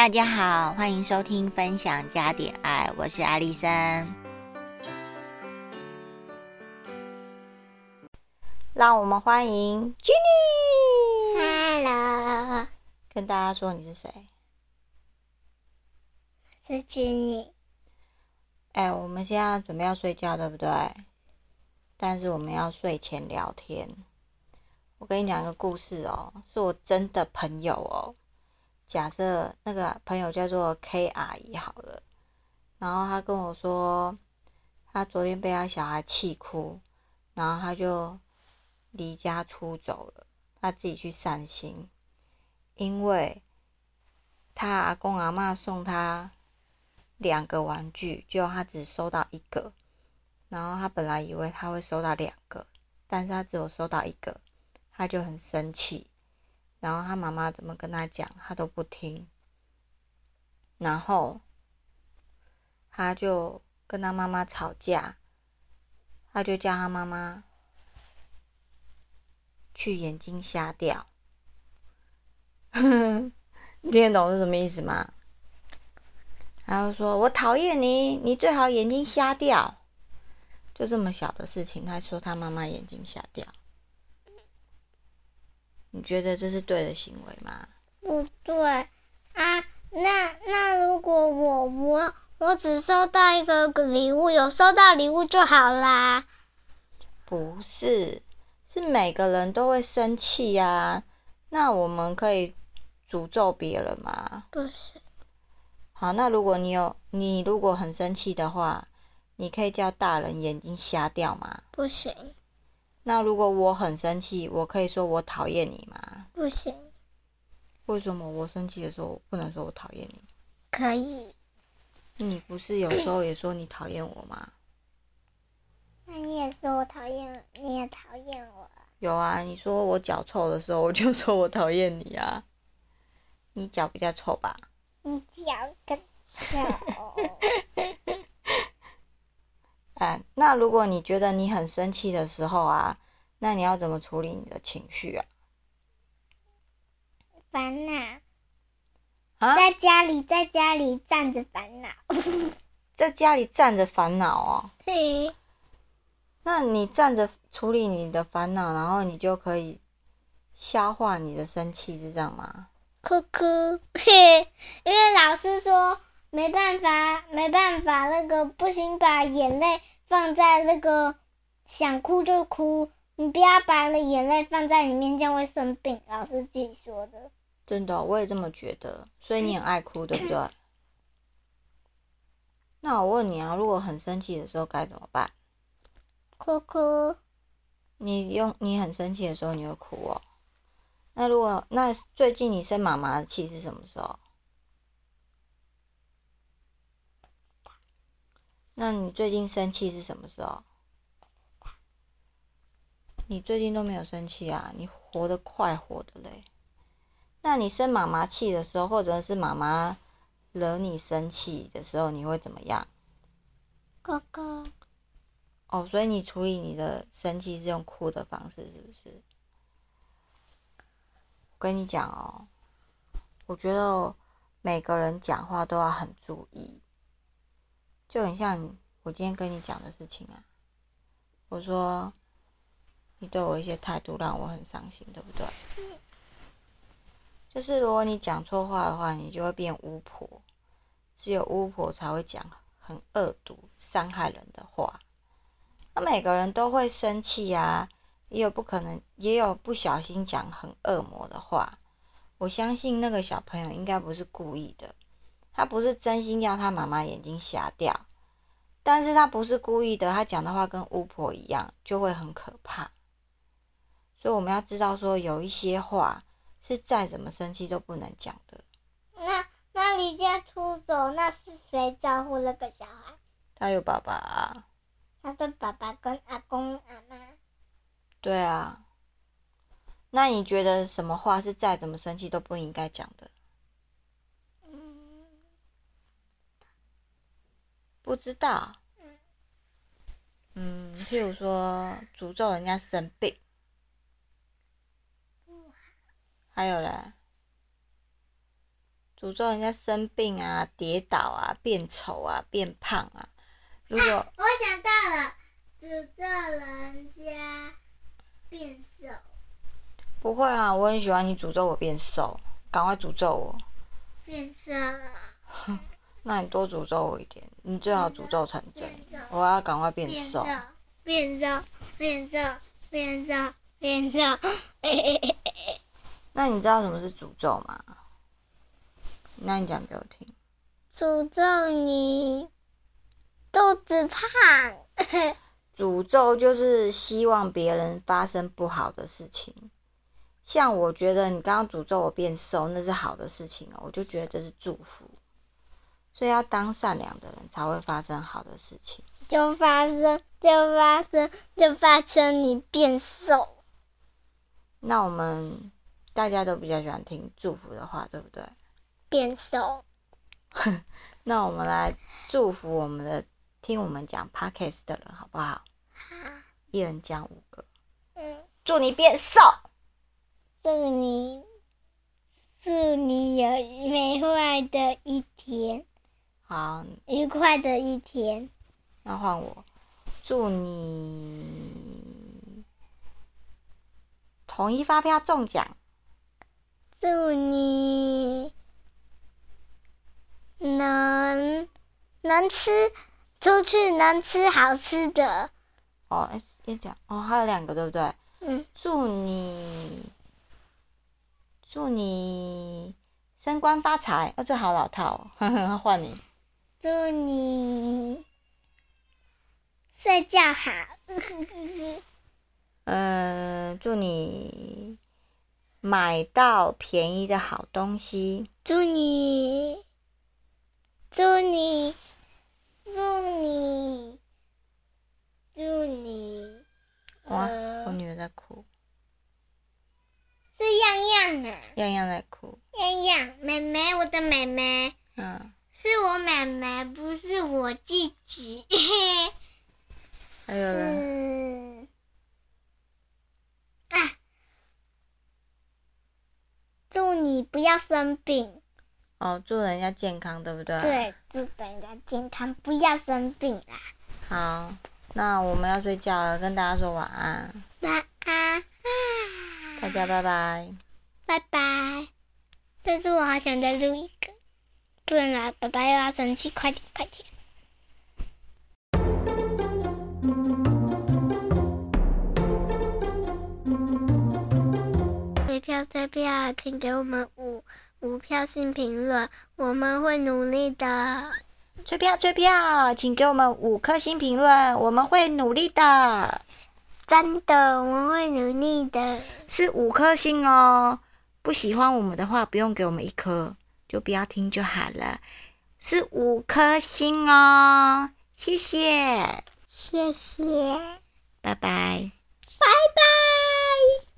大家好，欢迎收听分享加点爱，我是艾丽森。让我们欢迎 Jenny。Hello。跟大家说你是谁？是 Jenny。哎，我们现在准备要睡觉，对不对？但是我们要睡前聊天。我跟你讲一个故事哦，是我真的朋友哦。假设那个朋友叫做 K 阿姨好了，然后他跟我说，他昨天被他小孩气哭，然后他就离家出走了，他自己去散心，因为他阿公阿嬷送他两个玩具，结果他只收到一个，然后他本来以为他会收到两个，但是他只有收到一个，他就很生气。然后他妈妈怎么跟他讲，他都不听。然后他就跟他妈妈吵架，他就叫他妈妈去眼睛瞎掉。你听得懂是什么意思吗？然后说：“我讨厌你，你最好眼睛瞎掉。”就这么小的事情，他说他妈妈眼睛瞎掉。你觉得这是对的行为吗？不对啊，那那如果我我我只收到一个礼物，有收到礼物就好啦。不是，是每个人都会生气呀。那我们可以诅咒别人吗？不是。好，那如果你有你如果很生气的话，你可以叫大人眼睛瞎掉吗？不行。那如果我很生气，我可以说我讨厌你吗？不行。为什么我生气的时候不能说我讨厌你？可以。你不是有时候也说你讨厌我吗？那你也说我讨厌，你也讨厌我。有啊，你说我脚臭的时候，我就说我讨厌你啊。你脚比较臭吧？你脚更臭。哎，那如果你觉得你很生气的时候啊，那你要怎么处理你的情绪啊？烦恼。啊？在家里，在家里站着烦恼。在家里站着烦恼哦。嘿。那你站着处理你的烦恼，然后你就可以消化你的生气，是这样吗？哭哭，嘿，因为老师说。没办法，没办法，那个不行，把眼泪放在那个想哭就哭，你不要把那眼泪放在里面，这样会生病。老师自己说的。真的，我也这么觉得。所以你很爱哭，对不对？那我问你啊，如果很生气的时候该怎么办？哭哭。你用你很生气的时候你会哭哦。那如果那最近你生妈妈的气是什么时候？那你最近生气是什么时候？你最近都没有生气啊？你活得快活的嘞。那你生妈妈气的时候，或者是妈妈惹你生气的时候，你会怎么样？哥哥。哦，所以你处理你的生气是用哭的方式，是不是？我跟你讲哦，我觉得每个人讲话都要很注意。就很像我今天跟你讲的事情啊，我说你对我一些态度让我很伤心，对不对？就是如果你讲错话的话，你就会变巫婆，只有巫婆才会讲很恶毒、伤害人的话。那每个人都会生气啊，也有不可能，也有不小心讲很恶魔的话。我相信那个小朋友应该不是故意的。他不是真心要他妈妈眼睛瞎掉，但是他不是故意的，他讲的话跟巫婆一样，就会很可怕。所以我们要知道，说有一些话是再怎么生气都不能讲的。那那离家出走，那是谁照顾那个小孩？他有爸爸啊。他的爸爸跟阿公阿妈。对啊。那你觉得什么话是再怎么生气都不应该讲的？不知道，嗯，譬如说诅咒人家生病，还有嘞，诅咒人家生病啊、跌倒啊、变丑啊、变胖啊。如果、啊、我想到了，诅咒人家变瘦。不会啊，我很喜欢你诅咒我变瘦，赶快诅咒我。变瘦。那你多诅咒我一点，你最好诅咒成真。我要赶快变瘦。变瘦，变瘦，变瘦，变瘦。那你知道什么是诅咒吗？那你讲给我听。诅咒你肚子胖。诅咒就是希望别人发生不好的事情。像我觉得你刚刚诅咒我变瘦，那是好的事情哦，我就觉得这是祝福。所以要当善良的人，才会发生好的事情。就发生，就发生，就发生你变瘦。那我们大家都比较喜欢听祝福的话，对不对？变瘦。那我们来祝福我们的听我们讲 podcast 的人，好不好？好。一人讲五个。嗯。祝你变瘦。祝你，祝你有美坏的一天。好，愉快的一天。那换我，祝你统一发票中奖。祝你能能吃，出去能吃好吃的。哦，先讲哦，还有两个对不对？嗯。祝你。祝你升官发财！哦，这好老套哦，换你。祝你睡觉好。嗯，祝你买到便宜的好东西。祝你，祝你，祝你，祝你。哇，我女儿在哭。是样样的，样样在哭。样样，妹妹，我的妹妹。嗯。是我妹妹，不是我自己。还有呢？啊！祝你不要生病。哦，祝人家健康，对不对？对，祝人家健康，不要生病啦。好，那我们要睡觉了，跟大家说晚安。晚安。大家拜拜，拜拜。但是我好想再录一个，不然啊，爸爸又要生气。快点，快点。追票追票，请给我们五五票星评论，我们会努力的。追票追票，请给我们五颗星评论，我们会努力的。真的，我们会努力的。是五颗星哦，不喜欢我们的话，不用给我们一颗，就不要听就好了。是五颗星哦，谢谢，谢谢，拜拜，拜拜。